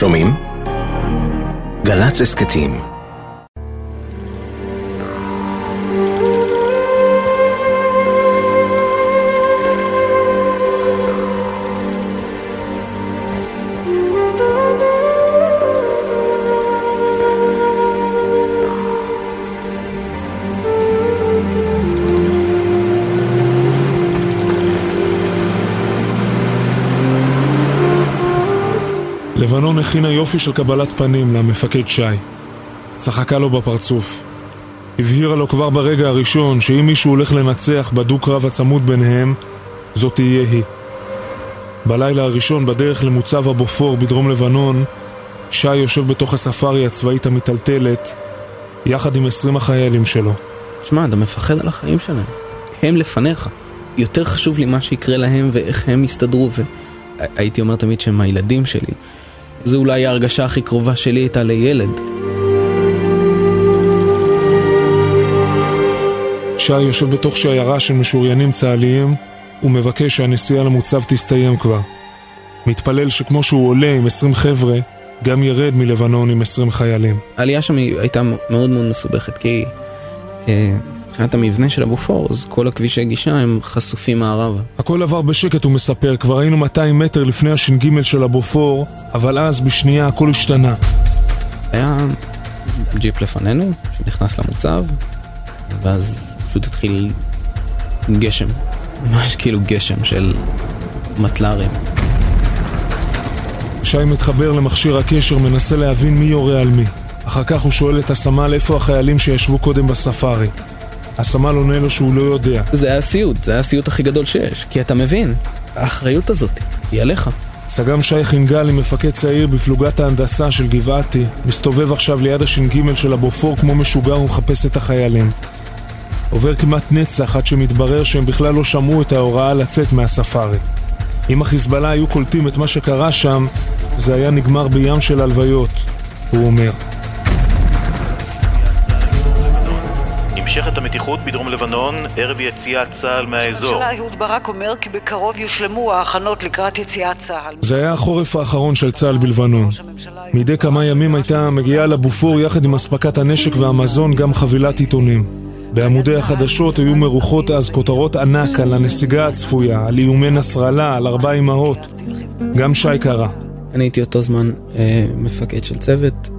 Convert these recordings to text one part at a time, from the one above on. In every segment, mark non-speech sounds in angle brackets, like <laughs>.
שומעים? גל"צ הסכתים הכינה יופי של קבלת פנים למפקד שי. צחקה לו בפרצוף. הבהירה לו כבר ברגע הראשון שאם מישהו הולך לנצח בדו-קרב הצמוד ביניהם, זאת תהיה היא. בלילה הראשון בדרך למוצב הבופור בדרום לבנון, שי יושב בתוך הספארי הצבאית המיטלטלת, יחד עם עשרים החיילים שלו. שמע, אתה מפחד על החיים שלהם. הם לפניך. יותר חשוב לי מה שיקרה להם ואיך הם יסתדרו, והייתי אומר תמיד שהם הילדים שלי. זו אולי ההרגשה הכי קרובה שלי הייתה לילד. שי יושב בתוך שיירה של משוריינים צה"ליים ומבקש שהנסיעה למוצב תסתיים כבר. מתפלל שכמו שהוא עולה עם 20 חבר'ה, גם ירד מלבנון עם 20 חיילים. העלייה שם הייתה מאוד מאוד מסובכת, כי אה, מבחינת המבנה של הבופור, אז כל הכבישי גישה הם חשופים מערבה. הכל עבר בשקט, הוא מספר, כבר היינו 200 מטר לפני הש"ג של הבופור, אבל אז בשנייה הכל השתנה. היה ג'יפ לפנינו, שנכנס למוצב, ואז פשוט התחיל גשם, ממש כאילו גשם של מטל"רים. שי מתחבר למכשיר הקשר, מנסה להבין מי יורה על מי. אחר כך הוא שואל את הסמל איפה החיילים שישבו קודם בספארי. הסמל עונה לו שהוא לא יודע. זה היה הסיוט, זה היה הסיוט הכי גדול שיש, כי אתה מבין, האחריות הזאת היא עליך. סג"ם שי חינגלי, מפקד צעיר בפלוגת ההנדסה של גבעתי, מסתובב עכשיו ליד הש"ג של הבופור כמו משוגע ומחפש את החיילים. עובר כמעט נצח עד שמתברר שהם בכלל לא שמעו את ההוראה לצאת מהספארי. אם החיזבאללה היו קולטים את מה שקרה שם, זה היה נגמר בים של הלוויות, הוא אומר. נמשכת המתיחות בדרום לבנון ערב יציאת צה"ל מהאזור. הממשלה אהוד ברק אומר כי בקרוב יושלמו ההכנות לקראת יציאת צה"ל. זה היה החורף האחרון של צה"ל בלבנון. מדי כמה ימים הייתה מגיעה לבופור יחד עם אספקת הנשק והמזון גם חבילת עיתונים. בעמודי החדשות היו מרוחות אז כותרות ענק על הנסיגה הצפויה, על איומי נסראללה, על ארבע אמהות. גם שי קרא. אני הייתי אותו זמן אה, מפקד של צוות,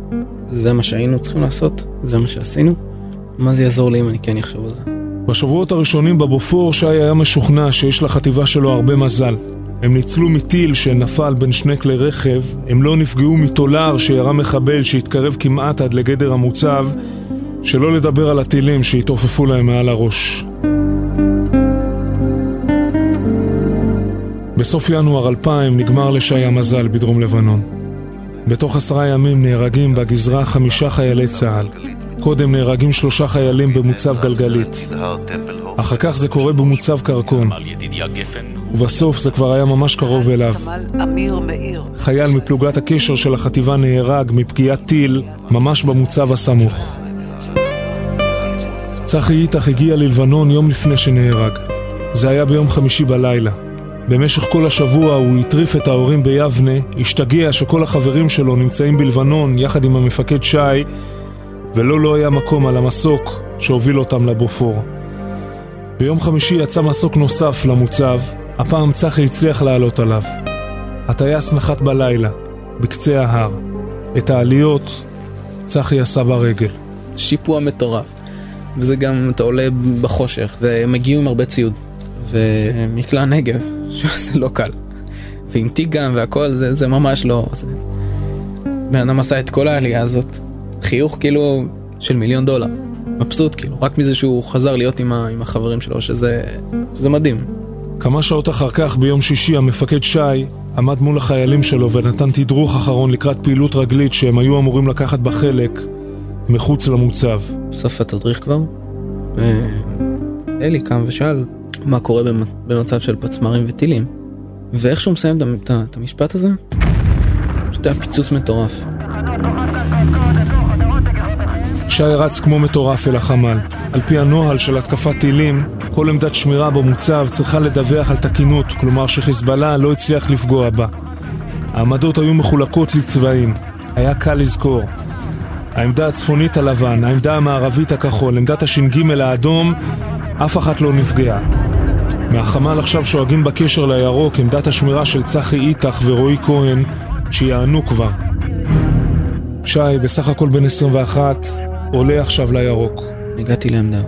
זה מה שהיינו צריכים לעשות, זה מה שעשינו. מה זה יעזור לי אם אני כן אחשוב על זה? בשבועות הראשונים בבופור שי היה משוכנע שיש לחטיבה שלו הרבה מזל. הם ניצלו מטיל שנפל בין שני כלי רכב, הם לא נפגעו מטולר שירה מחבל שהתקרב כמעט עד לגדר המוצב, שלא לדבר על הטילים שהתעופפו להם מעל הראש. בסוף ינואר 2000 נגמר לשי המזל בדרום לבנון. בתוך עשרה ימים נהרגים בגזרה חמישה חיילי צה"ל. קודם נהרגים שלושה חיילים במוצב גלגלית. אחר כך זה קורה במוצב קרקון. ובסוף זה כבר היה ממש קרוב אליו. חייל מפלוגת הקשר של החטיבה נהרג מפגיעת טיל ממש במוצב הסמוך. צחי איתך הגיע ללבנון יום לפני שנהרג. זה היה ביום חמישי בלילה. במשך כל השבוע הוא הטריף את ההורים ביבנה, השתגע שכל החברים שלו נמצאים בלבנון יחד עם המפקד שי, ולא לא היה מקום על המסוק שהוביל אותם לבופור. ביום חמישי יצא מסוק נוסף למוצב, הפעם צחי הצליח לעלות עליו. הטייס נחת בלילה, בקצה ההר. את העליות צחי עשה ברגל. שיפוע מטורף. וזה גם, אתה עולה בחושך, והם הגיעו עם הרבה ציוד. ומקלע נגב, <laughs> שזה לא קל. ועם תיק גם והכל, זה, זה ממש לא... זה... בן אדם עשה את כל העלייה הזאת. חיוך כאילו של מיליון דולר. מבסוט כאילו, רק מזה שהוא חזר להיות עם, ה, עם החברים שלו, שזה, שזה מדהים. כמה שעות אחר כך, ביום שישי, המפקד שי עמד מול החיילים שלו ונתן תדרוך אחרון לקראת פעילות רגלית שהם היו אמורים לקחת בה חלק מחוץ למוצב. סוף התדריך כבר, אלי קם ושאל מה קורה במצב של פצמ"רים וטילים. ואיך שהוא מסיים את המשפט הזה, פשוט היה פיצוץ מטורף. שי רץ כמו מטורף אל החמ"ל. על פי הנוהל של התקפת טילים, כל עמדת שמירה במוצב צריכה לדווח על תקינות, כלומר שחיזבאללה לא הצליח לפגוע בה. העמדות היו מחולקות לצבעים, היה קל לזכור. העמדה הצפונית הלבן, העמדה המערבית הכחול, עמדת הש"ג האדום, אף אחת לא נפגעה. מהחמ"ל עכשיו שואגים בקשר לירוק עמדת השמירה של צחי איתך ורועי כהן, שיענו כבר. שי, בסך הכל בן 21, עולה עכשיו לירוק. הגעתי לעמדה,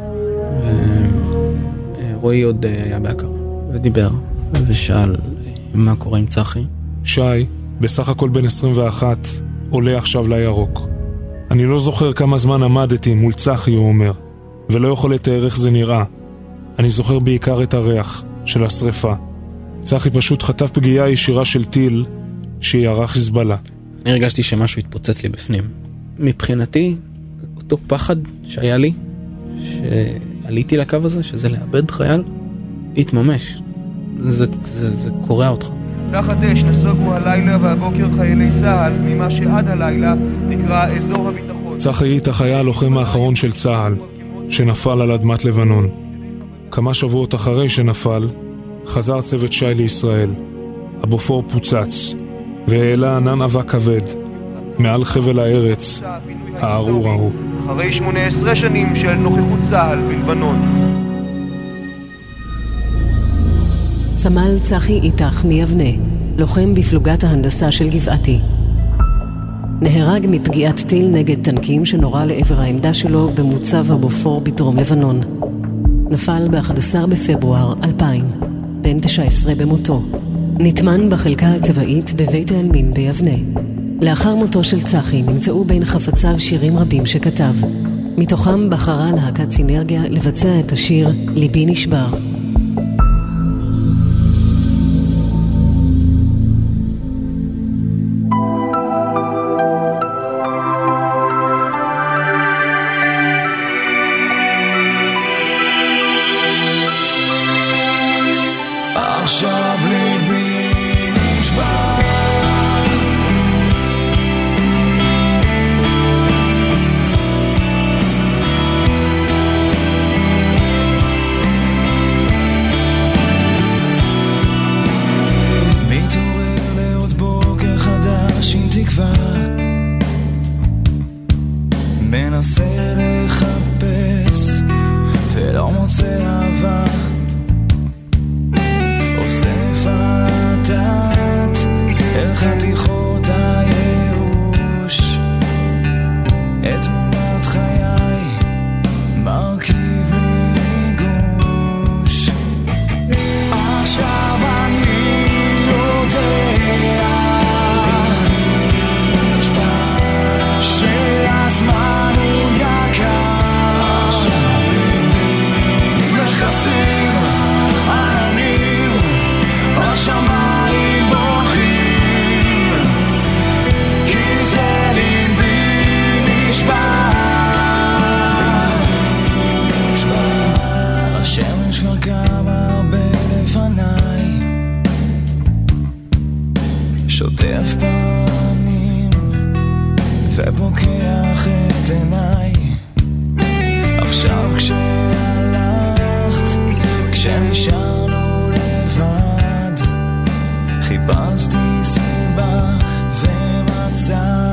ורועי עוד אה, היה בהכרה, ודיבר, ושאל מה קורה עם צחי. שי, בסך הכל בן 21, עולה עכשיו לירוק. אני לא זוכר כמה זמן עמדתי מול צחי, הוא אומר, ולא יכול לתאר איך זה נראה. אני זוכר בעיקר את הריח של השרפה. צחי פשוט חטף פגיעה ישירה של טיל שירה חיזבאללה. אני הרגשתי שמשהו התפוצץ לי בפנים. מבחינתי, אותו פחד שהיה לי, שעליתי לקו הזה, שזה לאבד חייל, התממש. זה, זה, זה קורע אותך. תחת אש נסוגו הלילה והבוקר חיילי צה"ל ממה שעד הלילה נקרא אזור הביטחון. צחי היה הלוחם האחרון של צה"ל, שנפל על אדמת לבנון. כמה שבועות אחרי שנפל, חזר צוות שי לישראל. הבופור פוצץ, והעלה ענן אבק כבד מעל חבל הארץ הארור ההוא. אחרי 18 שנים של נוכחות צה"ל בלבנון. סמל צחי איתך מיבנה, לוחם בפלוגת ההנדסה של גבעתי. נהרג מפגיעת טיל נגד טנקים שנורה לעבר העמדה שלו במוצב הבופור בדרום לבנון. נפל ב-11 בפברואר 2000, בן 19 במותו. נטמן בחלקה הצבאית בבית העלמין ביבנה. לאחר מותו של צחי נמצאו בין חפציו שירים רבים שכתב. מתוכם בחרה להקת סינרגיה לבצע את השיר "ליבי נשבר". מנסה לחפש ולא מוצא אהבה. ופוקח את עיניי. עכשיו כשהלכת, כשנשארנו לבד חיפשתי סיבה ומצאתי